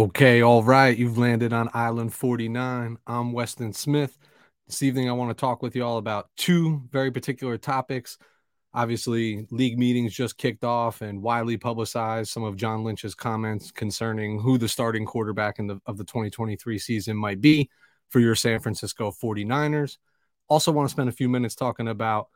Okay, all right. You've landed on Island 49. I'm Weston Smith. This evening, I want to talk with you all about two very particular topics. Obviously, league meetings just kicked off and widely publicized some of John Lynch's comments concerning who the starting quarterback in the, of the 2023 season might be for your San Francisco 49ers. Also, want to spend a few minutes talking about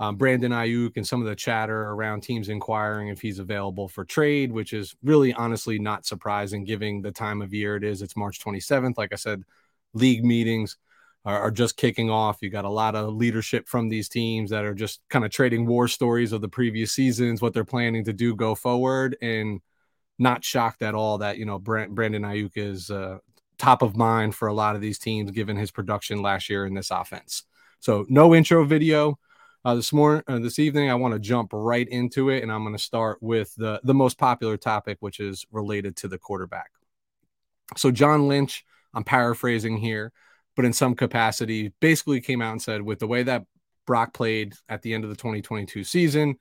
um, Brandon Aiyuk and some of the chatter around teams inquiring if he's available for trade, which is really honestly not surprising given the time of year it is. It's March 27th. Like I said, league meetings are, are just kicking off. You got a lot of leadership from these teams that are just kind of trading war stories of the previous seasons, what they're planning to do go forward, and not shocked at all that you know Brandon Aiyuk is uh, top of mind for a lot of these teams given his production last year in this offense. So no intro video uh, this morning, uh, this evening, I want to jump right into it, and I'm going to start with the the most popular topic, which is related to the quarterback. So John Lynch, I'm paraphrasing here, but in some capacity, basically came out and said, with the way that Brock played at the end of the 2022 season,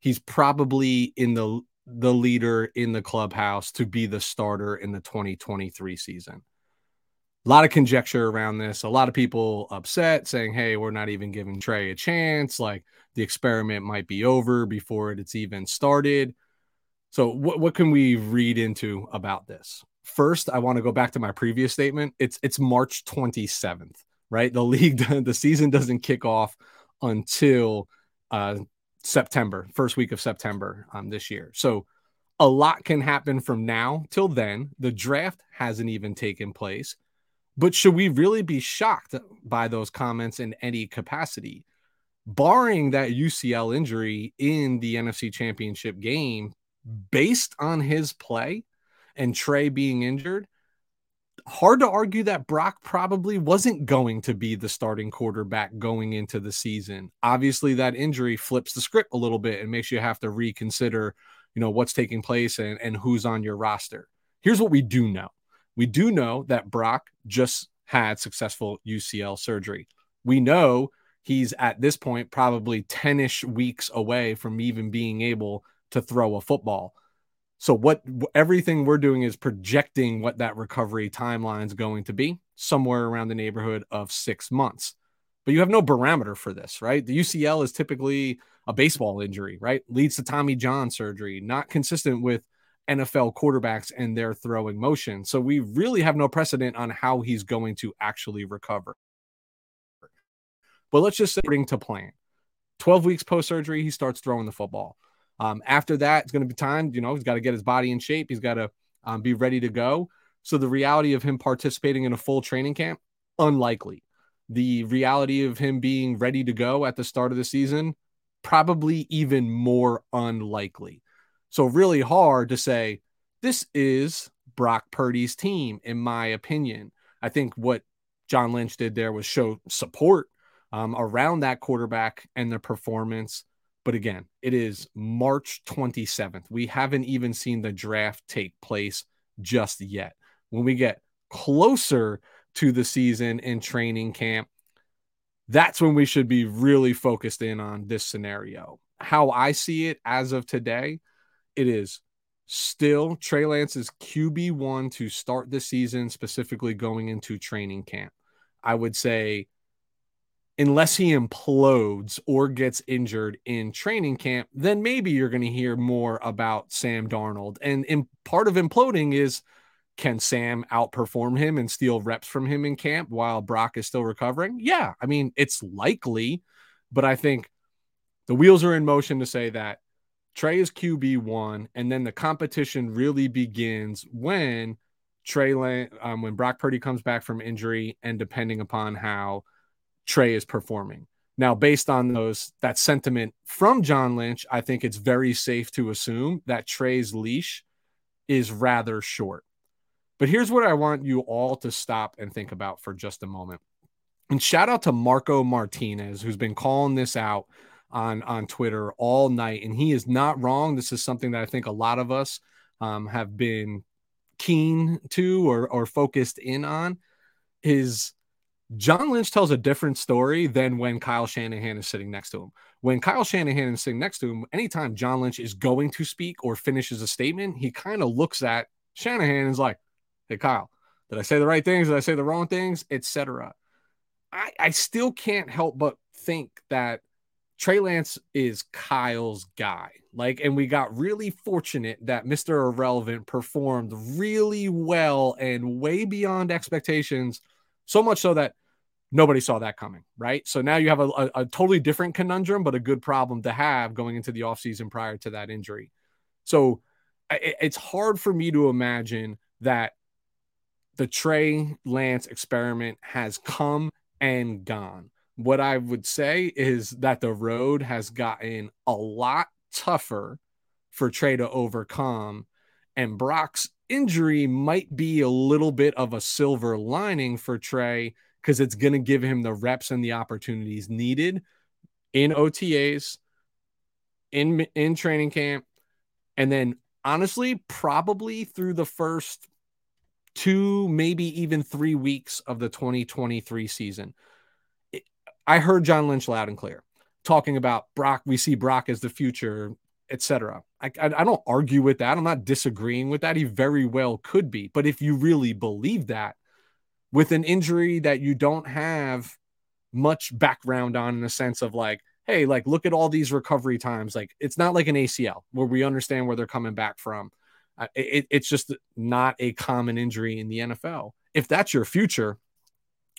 he's probably in the the leader in the clubhouse to be the starter in the 2023 season a lot of conjecture around this. A lot of people upset saying, hey, we're not even giving Trey a chance. Like the experiment might be over before it's even started. So, what, what can we read into about this? First, I want to go back to my previous statement. It's it's March 27th, right? The league, the season doesn't kick off until uh, September, first week of September um, this year. So, a lot can happen from now till then. The draft hasn't even taken place. But should we really be shocked by those comments in any capacity? Barring that UCL injury in the NFC Championship game, based on his play and Trey being injured, hard to argue that Brock probably wasn't going to be the starting quarterback going into the season. Obviously, that injury flips the script a little bit and makes you have to reconsider, you know, what's taking place and, and who's on your roster. Here's what we do know we do know that Brock just had successful UCL surgery. We know he's at this point probably 10 ish weeks away from even being able to throw a football. So, what everything we're doing is projecting what that recovery timeline is going to be somewhere around the neighborhood of six months. But you have no barometer for this, right? The UCL is typically a baseball injury, right? Leads to Tommy John surgery, not consistent with NFL quarterbacks and their throwing motion. So we really have no precedent on how he's going to actually recover. But let's just say according to plan. 12 weeks post surgery, he starts throwing the football. Um, after that, it's going to be time. You know, he's got to get his body in shape. He's got to um, be ready to go. So the reality of him participating in a full training camp, unlikely. The reality of him being ready to go at the start of the season, probably even more unlikely. So, really hard to say this is Brock Purdy's team, in my opinion. I think what John Lynch did there was show support um, around that quarterback and the performance. But again, it is March 27th. We haven't even seen the draft take place just yet. When we get closer to the season in training camp, that's when we should be really focused in on this scenario. How I see it as of today, it is still Trey Lance's QB1 to start the season, specifically going into training camp. I would say, unless he implodes or gets injured in training camp, then maybe you're going to hear more about Sam Darnold. And in, part of imploding is can Sam outperform him and steal reps from him in camp while Brock is still recovering? Yeah, I mean, it's likely, but I think the wheels are in motion to say that Trey is QB one, and then the competition really begins when Trey, um, when Brock Purdy comes back from injury, and depending upon how Trey is performing. Now, based on those that sentiment from John Lynch, I think it's very safe to assume that Trey's leash is rather short. But here's what I want you all to stop and think about for just a moment. And shout out to Marco Martinez, who's been calling this out on on Twitter all night, and he is not wrong. This is something that I think a lot of us um, have been keen to or or focused in on. Is John Lynch tells a different story than when Kyle Shanahan is sitting next to him. When Kyle Shanahan is sitting next to him, anytime John Lynch is going to speak or finishes a statement, he kind of looks at Shanahan and is like, Hey, Kyle, did I say the right things? Did I say the wrong things? Etc. I, I still can't help but think that Trey Lance is Kyle's guy. Like, and we got really fortunate that Mr. Irrelevant performed really well and way beyond expectations. So much so that nobody saw that coming, right? So now you have a, a, a totally different conundrum, but a good problem to have going into the offseason prior to that injury. So it, it's hard for me to imagine that the Trey Lance experiment has come and gone. What I would say is that the road has gotten a lot tougher for Trey to overcome, and Brock's injury might be a little bit of a silver lining for Trey because it's going to give him the reps and the opportunities needed in OTAs, in in training camp, and then honestly, probably through the first two, maybe even three weeks of the 2023 season. I heard John Lynch loud and clear talking about Brock. We see Brock as the future, etc. I, I, I don't argue with that. I'm not disagreeing with that. He very well could be. But if you really believe that, with an injury that you don't have much background on, in the sense of like, hey, like look at all these recovery times. Like it's not like an ACL where we understand where they're coming back from. Uh, it, it's just not a common injury in the NFL. If that's your future,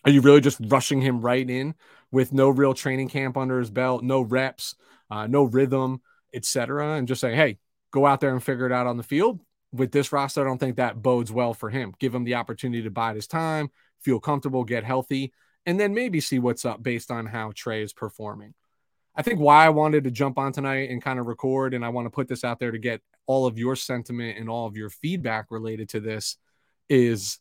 are you really just rushing him right in with no real training camp under his belt, no reps, uh, no rhythm, etc., and just say, "Hey, go out there and figure it out on the field"? With this roster, I don't think that bodes well for him. Give him the opportunity to bide his time, feel comfortable, get healthy, and then maybe see what's up based on how Trey is performing. I think why I wanted to jump on tonight and kind of record, and I want to put this out there to get all of your sentiment and all of your feedback related to this is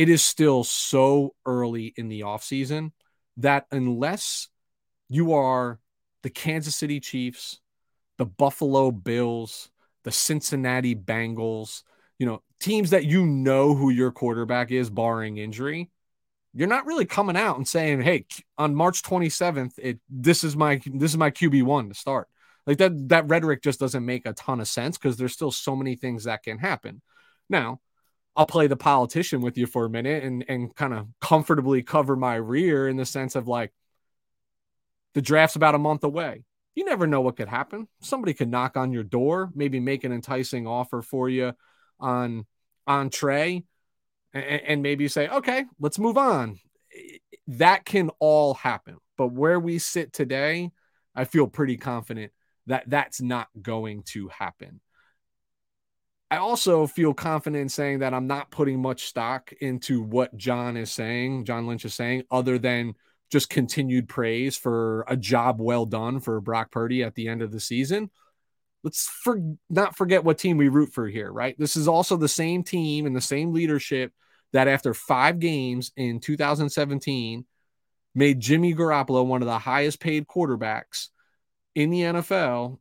it is still so early in the offseason that unless you are the Kansas City Chiefs, the Buffalo Bills, the Cincinnati Bengals, you know, teams that you know who your quarterback is barring injury, you're not really coming out and saying, "Hey, on March 27th, it this is my this is my QB1 to start." Like that that rhetoric just doesn't make a ton of sense because there's still so many things that can happen. Now, I'll play the politician with you for a minute and and kind of comfortably cover my rear in the sense of like the draft's about a month away. You never know what could happen. Somebody could knock on your door, maybe make an enticing offer for you on Trey, and, and maybe you say, okay, let's move on. That can all happen. But where we sit today, I feel pretty confident that that's not going to happen. I also feel confident in saying that I'm not putting much stock into what John is saying, John Lynch is saying, other than just continued praise for a job well done for Brock Purdy at the end of the season. Let's for, not forget what team we root for here, right? This is also the same team and the same leadership that after five games in 2017 made Jimmy Garoppolo one of the highest paid quarterbacks in the NFL.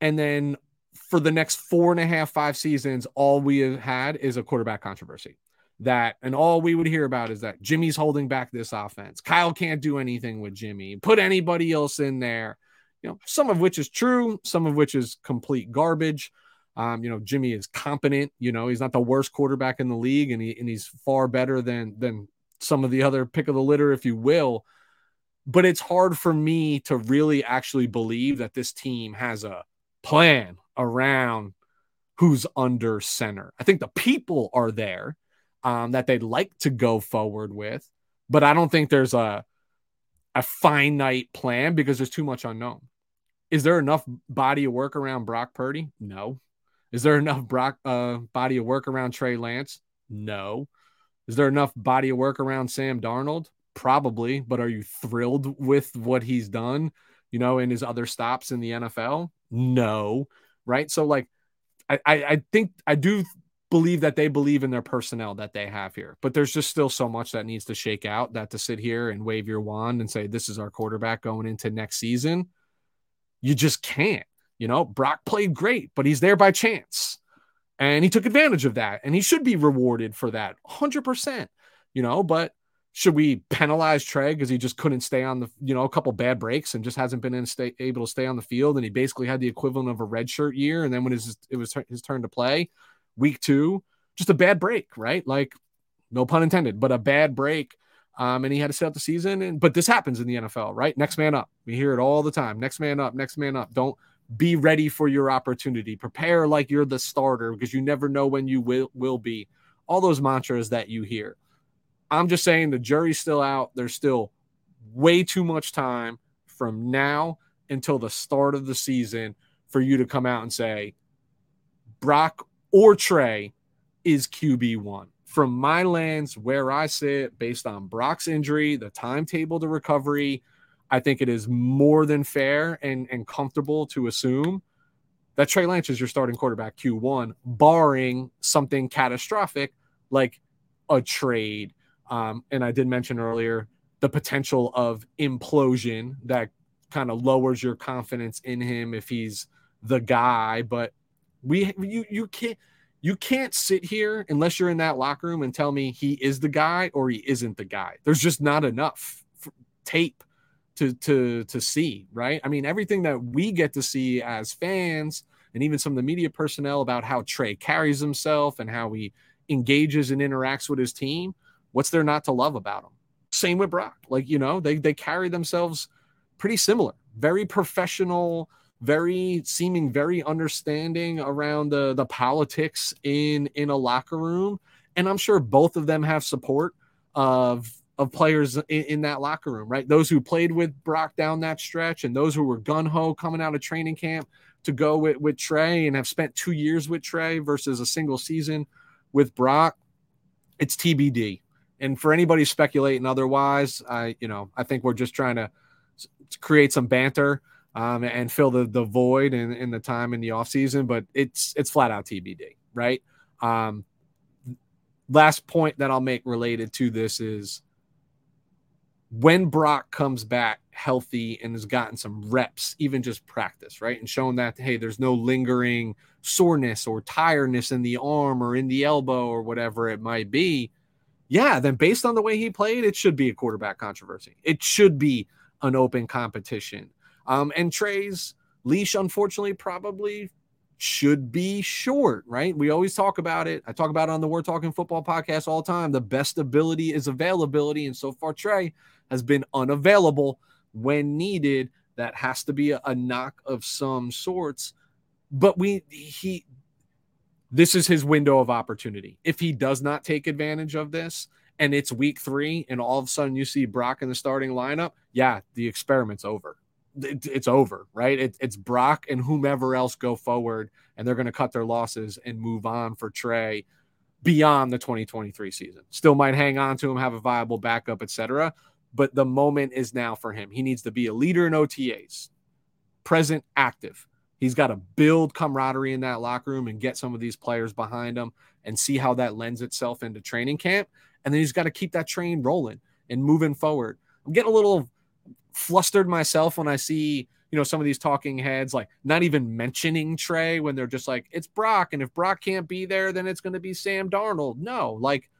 And then for the next four and a half, five seasons, all we have had is a quarterback controversy. That and all we would hear about is that Jimmy's holding back this offense. Kyle can't do anything with Jimmy. Put anybody else in there. You know, some of which is true, some of which is complete garbage. Um, you know, Jimmy is competent. You know, he's not the worst quarterback in the league, and he and he's far better than than some of the other pick of the litter, if you will. But it's hard for me to really actually believe that this team has a plan around who's under center. I think the people are there um, that they'd like to go forward with, but I don't think there's a a finite plan because there's too much unknown. Is there enough body of work around Brock Purdy? No. Is there enough Brock uh, body of work around Trey Lance? No. Is there enough body of work around Sam Darnold? Probably, but are you thrilled with what he's done, you know, in his other stops in the NFL? No right? So like I, I think I do believe that they believe in their personnel that they have here, but there's just still so much that needs to shake out that to sit here and wave your wand and say this is our quarterback going into next season, you just can't. You know, Brock played great, but he's there by chance. And he took advantage of that and he should be rewarded for that 100%. You know, but should we penalize Trey because he just couldn't stay on the, you know, a couple bad breaks and just hasn't been in stay, able to stay on the field? And he basically had the equivalent of a red shirt year. And then when his, it was his turn to play, week two, just a bad break, right? Like no pun intended, but a bad break. Um, and he had to sit out the season. And but this happens in the NFL, right? Next man up. We hear it all the time. Next man up, next man up. Don't be ready for your opportunity. Prepare like you're the starter because you never know when you will will be. All those mantras that you hear. I'm just saying the jury's still out. There's still way too much time from now until the start of the season for you to come out and say Brock or Trey is QB1. From my lens, where I sit, based on Brock's injury, the timetable to recovery, I think it is more than fair and, and comfortable to assume that Trey Lance is your starting quarterback Q1, barring something catastrophic like a trade. Um, and I did mention earlier the potential of implosion that kind of lowers your confidence in him if he's the guy. But we you you can't you can't sit here unless you're in that locker room and tell me he is the guy or he isn't the guy. There's just not enough tape to to to see, right? I mean, everything that we get to see as fans and even some of the media personnel about how Trey carries himself and how he engages and interacts with his team, what's there not to love about him? Same with Brock. Like, you know, they they carry themselves pretty similar. Very professional, very seeming very understanding around the the politics in in a locker room and i'm sure both of them have support of of players in, in, that locker room right those who played with brock down that stretch and those who were gun-ho coming out of training camp to go with, with trey and have spent two years with trey versus a single season with brock it's tbd and for anybody speculating otherwise i you know i think we're just trying to create some banter um, and fill the, the void in, in the time in the offseason, but it's it's flat out TBD, right? Um, last point that I'll make related to this is when Brock comes back healthy and has gotten some reps, even just practice, right? And showing that, hey, there's no lingering soreness or tiredness in the arm or in the elbow or whatever it might be. Yeah, then based on the way he played, it should be a quarterback controversy. It should be an open competition. Um, and Trey's leash, unfortunately, probably should be short, right? We always talk about it. I talk about it on the We're Talking Football podcast all the time. The best ability is availability. And so far, Trey has been unavailable when needed. That has to be a, a knock of some sorts. But we, he, this is his window of opportunity. If he does not take advantage of this, and it's week three, and all of a sudden you see Brock in the starting lineup, yeah, the experiment's over it, it's over, right? It, it's Brock and whomever else go forward, and they're going to cut their losses and move on for Trey beyond the 2023 season. Still might hang on to him, have a viable backup, etc. But the moment is now for him. He needs to be a leader in OTAs, present, active. He's got to build camaraderie in that locker room and get some of these players behind him and see how that lends itself into training camp. And then he's got to keep that train rolling and moving forward. I'm getting a little flustered myself when I see, you know, some of these talking heads like not even mentioning Trey when they're just like, it's Brock. And if Brock can't be there, then it's going to be Sam Darnold. No, like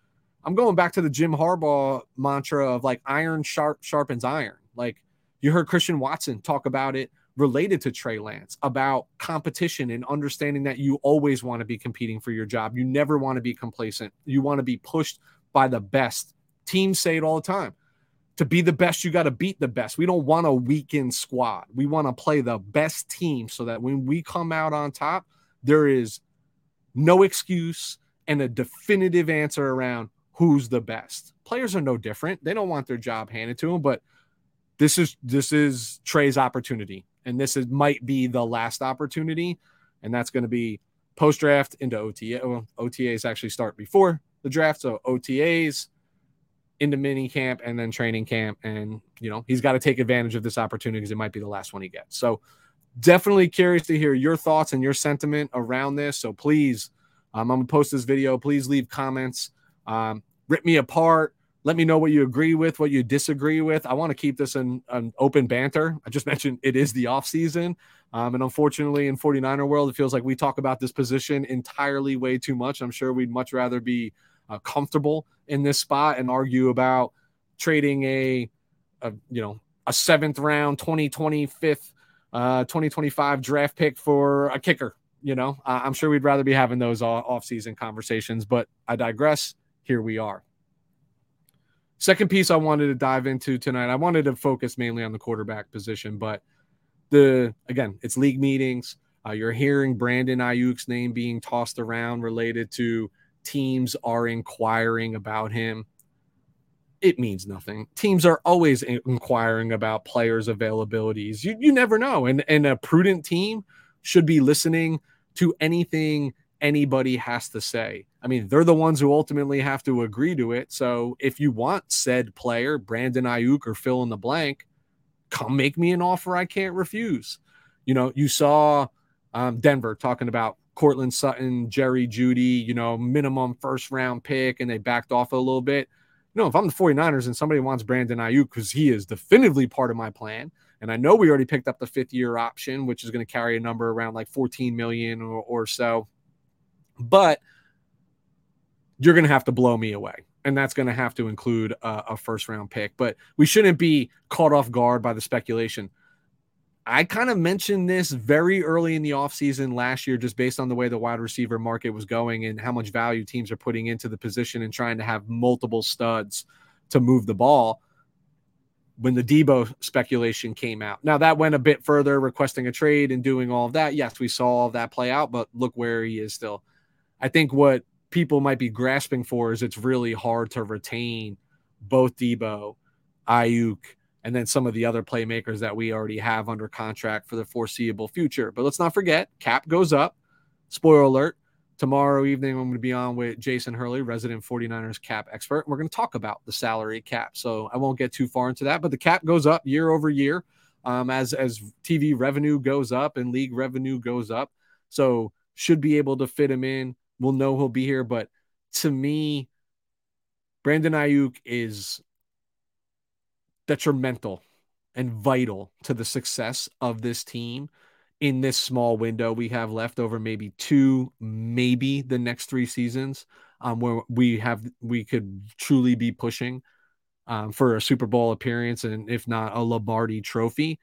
I'm going back to the Jim Harbaugh mantra of like iron sharp sharpens iron. Like you heard Christian Watson talk about it related to Trey Lance about competition and understanding that you always want to be competing for your job. You never want to be complacent. You want to be pushed by the best. Teams say it all the time to be the best, you got to beat the best. We don't want a weakened squad. We want to play the best team so that when we come out on top, there is no excuse and a definitive answer around who's the best. Players are no different. They don't want their job handed to them, but this is this is Trey's opportunity, and this is might be the last opportunity, and that's going to be post draft into OTA. Well, OTAs actually start before the draft, so OTAs into mini camp and then training camp. And, you know, he's got to take advantage of this opportunity because it might be the last one he gets. So, definitely curious to hear your thoughts and your sentiment around this. So, please, um, I'm to post this video. Please leave comments, um, rip me apart. Let me know what you agree with, what you disagree with. I want to keep this an, an open banter. I just mentioned it is the off season. Um, and unfortunately, in 49er world, it feels like we talk about this position entirely way too much. I'm sure we'd much rather be uh, comfortable in this spot and argue about trading a, a you know a seventh round 2025 uh 2025 draft pick for a kicker you know uh, i'm sure we'd rather be having those off-season conversations but i digress here we are Second piece I wanted to dive into tonight, I wanted to focus mainly on the quarterback position, but the again, it's league meetings. Uh, you're hearing Brandon Aiyuk's name being tossed around related to teams are inquiring about him. It means nothing. Teams are always inquiring about players' availabilities. You you never know, and and a prudent team should be listening to anything anybody has to say. I mean, they're the ones who ultimately have to agree to it. So if you want said player, Brandon Aiyuk or fill in the blank, come make me an offer I can't refuse. You know, you saw um, Denver talking about Courtland Sutton, Jerry Jeudy, you know, minimum first round pick, and they backed off a little bit. You know, if I'm the 49ers and somebody wants Brandon Aiyuk because he is definitively part of my plan, and I know we already picked up the fifth year option, which is going to carry a number around like 14 million or, or so but you're going to have to blow me away. And that's going to have to include a, a, first round pick. But we shouldn't be caught off guard by the speculation. I kind of mentioned this very early in the offseason last year, just based on the way the wide receiver market was going and how much value teams are putting into the position and trying to have multiple studs to move the ball. When the Deebo speculation came out, now that went a bit further, requesting a trade and doing all of that. Yes, we saw all of that play out, but look where he is still. I think what people might be grasping for is it's really hard to retain both Deebo, Aiyuk, and then some of the other playmakers that we already have under contract for the foreseeable future. But let's not forget, cap goes up. Spoiler alert. Tomorrow evening, I'm going to be on with Jason Hurley, resident 49ers cap expert. We're going to talk about the salary cap. So I won't get too far into that, but the cap goes up year over year um, as, as TV revenue goes up and league revenue goes up. So should be able to fit him in we'll know he'll be here. But to me, Brandon Aiyuk is detrimental and vital to the success of this team in this small window we have left over maybe two maybe the next three seasons um, where we have we could truly be pushing um, for a super bowl appearance and if not a lombardi trophy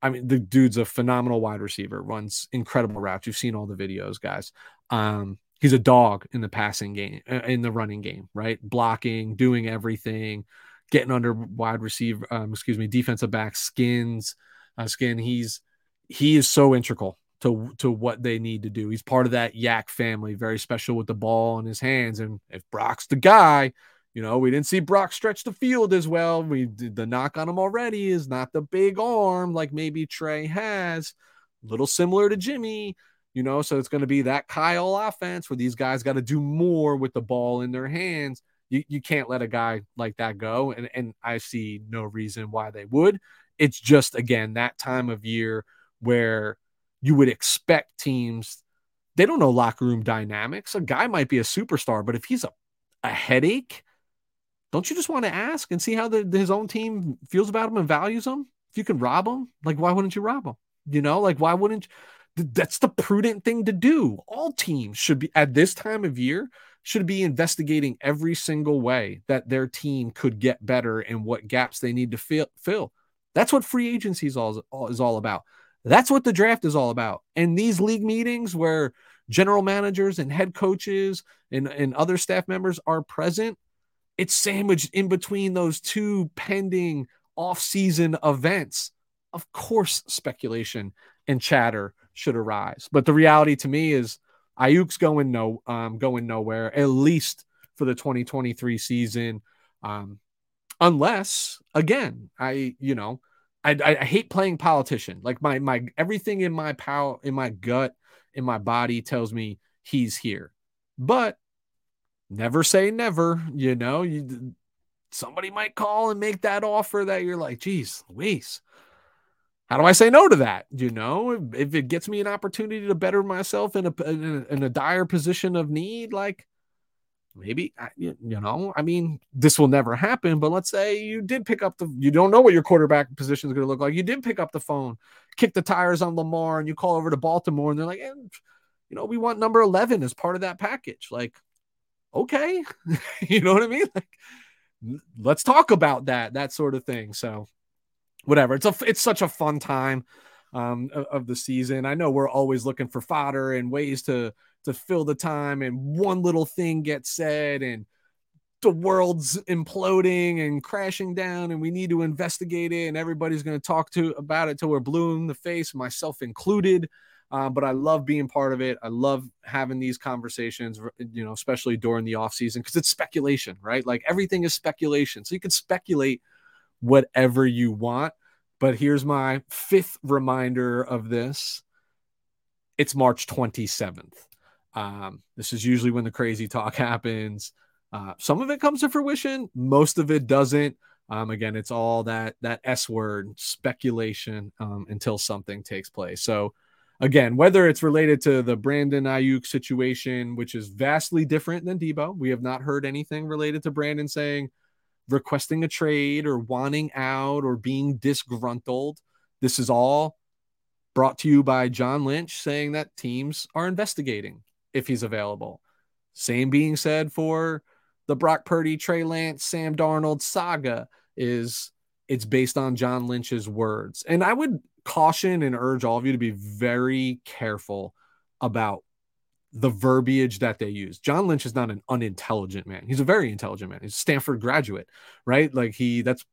i mean the dude's a phenomenal wide receiver runs incredible routes you've seen all the videos guys um, he's a dog in the passing game, uh, in the running game, right? Blocking, doing everything, getting under wide receiver, um, excuse me, defensive back skins, uh, skin. He's he is so integral to to what they need to do. He's part of that YAC family, very special with the ball in his hands. And if Brock's the guy, you know, we didn't see Brock stretch the field as well. We did the knock on him already is not the big arm like maybe Trey has. A little similar to Jimmy, you know, so it's going to be that Kyle offense where these guys got to do more with the ball in their hands. You, you can't let a guy like that go. And, and I see no reason why they would. It's just, again, that time of year where you would expect teams, they don't know locker room dynamics. A guy might be a superstar, but if he's a, a headache, don't you just want to ask and see how the, his own team feels about him and values him? If you can rob him, like, why wouldn't you rob him? You know, like, why wouldn't? That's the prudent thing to do. All teams should be at this time of year should be investigating every single way that their team could get better and what gaps they need to fill. That's what free agency is all, is all about. That's what the draft is all about. And these league meetings where general managers and head coaches and, and other staff members are present, it's sandwiched in between those two pending off-season events. Of course, speculation and chatter should arise. But the reality to me is Aiyuk's going no um, going nowhere, at least for the 2023 season. Um, unless again, I you know, I, I, I hate playing politician. Like my my everything in my power in my gut in my body tells me he's here. But never say never, you know, you somebody might call and make that offer that you're like, geez, Luis, how do I say no to that? You know, if it gets me an opportunity to better myself in a in a, in a dire position of need, like maybe you know, I mean, this will never happen. But let's say you did pick up the, you don't know what your quarterback position is going to look like. You did pick up the phone, kick the tires on Lamar, and you call over to Baltimore, and they're like, you know, we want number eleven as part of that package. Like, okay, you know what I mean? Like, let's talk about that, that sort of thing. So whatever. It's a it's such a fun time um, of, of the season. I know we're always looking for fodder and ways to to fill the time, and one little thing gets said, and the world's imploding and crashing down and we need to investigate it and everybody's going to talk to about it till we're blue in the face myself included uh, but i love being part of it i love having these conversations you know especially during the off season because it's speculation right like everything is speculation so you can speculate whatever you want but here's my fifth reminder of this it's march 27th um, this is usually when the crazy talk happens uh, some of it comes to fruition, most of it doesn't. Um, again, it's all that that S word speculation um, until something takes place. So, again, whether it's related to the Brandon Aiyuk situation, which is vastly different than Deebo, we have not heard anything related to Brandon saying requesting a trade or wanting out or being disgruntled. This is all brought to you by John Lynch saying that teams are investigating if he's available. Same being said for the Brock Purdy, Trey Lance, Sam Darnold saga is it's based on John Lynch's words. And I would caution and urge all of you to be very careful about the verbiage that they use. John Lynch is not an unintelligent man. He's a very intelligent man. He's a Stanford graduate, right? Like he that's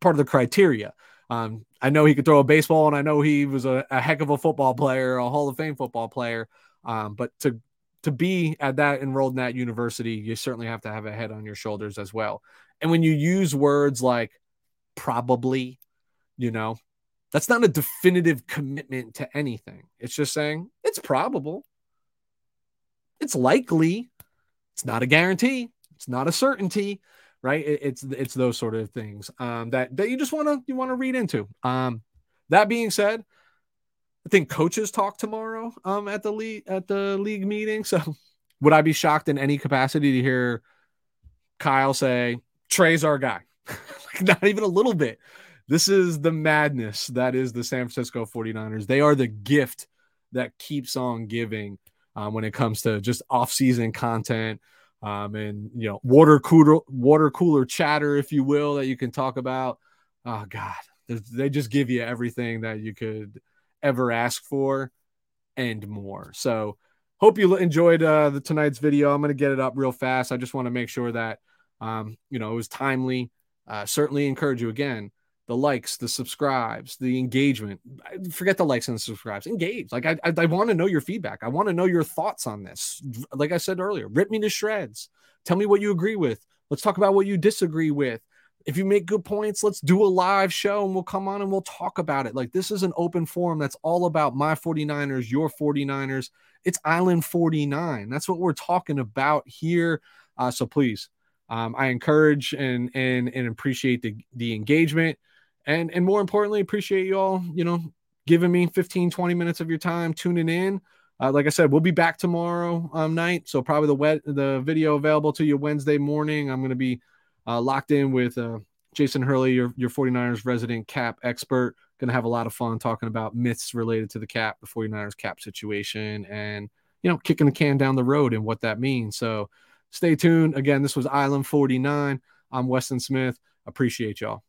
part of the criteria. Um, I know he could throw a baseball and I know he was a, a heck of a football player, a Hall of Fame football player. Um, but to to be at that enrolled in that university, you certainly have to have a head on your shoulders as well. And when you use words like probably, you know, that's not a definitive commitment to anything. It's just saying it's probable. It's likely. It's not a guarantee. It's not a certainty, right? it's it's those sort of things um, that that you just want to you want to read into. Um, that being said, I think coaches talk tomorrow um, at the league at the league meeting. So would I be shocked in any capacity to hear Kyle say Trey's our guy? like not even a little bit. This is the madness that is the San Francisco 49ers. They are the gift that keeps on giving um, when it comes to just off-season content um, and you know water cooler water cooler chatter, if you will, that you can talk about. Oh God, they just give you everything that you could ever ask for and more. So hope you enjoyed uh, the tonight's video. I'm to get it up real fast. I just want to make sure that um, you know it was timely. Uh, certainly encourage you again the likes, the subscribes, the engagement. Forget the likes and the subscribes. Engage. Like I, I, I want to know your feedback. I want to know your thoughts on this. Like I said earlier, rip me to shreds. Tell me what you agree with. Let's talk about what you disagree with if you make good points, let's do a live show and we'll come on and we'll talk about it. Like this is an open forum that's all about my 49ers, your 49ers. It's Island 49. That's what we're talking about here. Uh, so please, um, I encourage and and and appreciate the the engagement and and more importantly, appreciate you all, you know, giving me 15, 20 minutes of your time tuning in. Uh, like I said, we'll be back tomorrow um, night. So probably the wet the video available to you Wednesday morning. I'm gonna be uh, locked in with uh, Jason Hurley, your, your 49ers resident cap expert. Going to have a lot of fun talking about myths related to the cap, the 49ers cap situation, and, you know, kicking the can down the road and what that means. So stay tuned. Again, this was Island 49. I'm Weston Smith. Appreciate y'all.